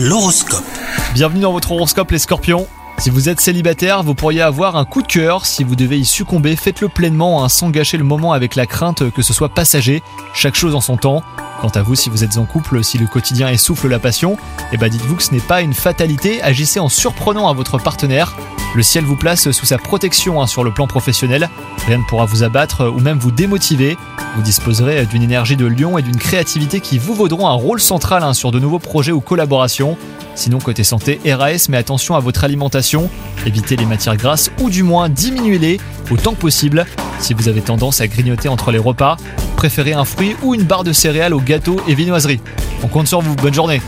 L'horoscope. Bienvenue dans votre horoscope les scorpions. Si vous êtes célibataire, vous pourriez avoir un coup de cœur. Si vous devez y succomber, faites-le pleinement hein, sans gâcher le moment avec la crainte que ce soit passager. Chaque chose en son temps. Quant à vous, si vous êtes en couple, si le quotidien essouffle la passion, eh ben dites-vous que ce n'est pas une fatalité. Agissez en surprenant à votre partenaire. Le ciel vous place sous sa protection hein, sur le plan professionnel. Rien ne pourra vous abattre ou même vous démotiver. Vous disposerez d'une énergie de lion et d'une créativité qui vous vaudront un rôle central hein, sur de nouveaux projets ou collaborations. Sinon, côté santé, RAS, mais attention à votre alimentation. Évitez les matières grasses ou du moins diminuez-les autant que possible. Si vous avez tendance à grignoter entre les repas, préférez un fruit ou une barre de céréales au gâteau et viennoiserie. On compte sur vous, bonne journée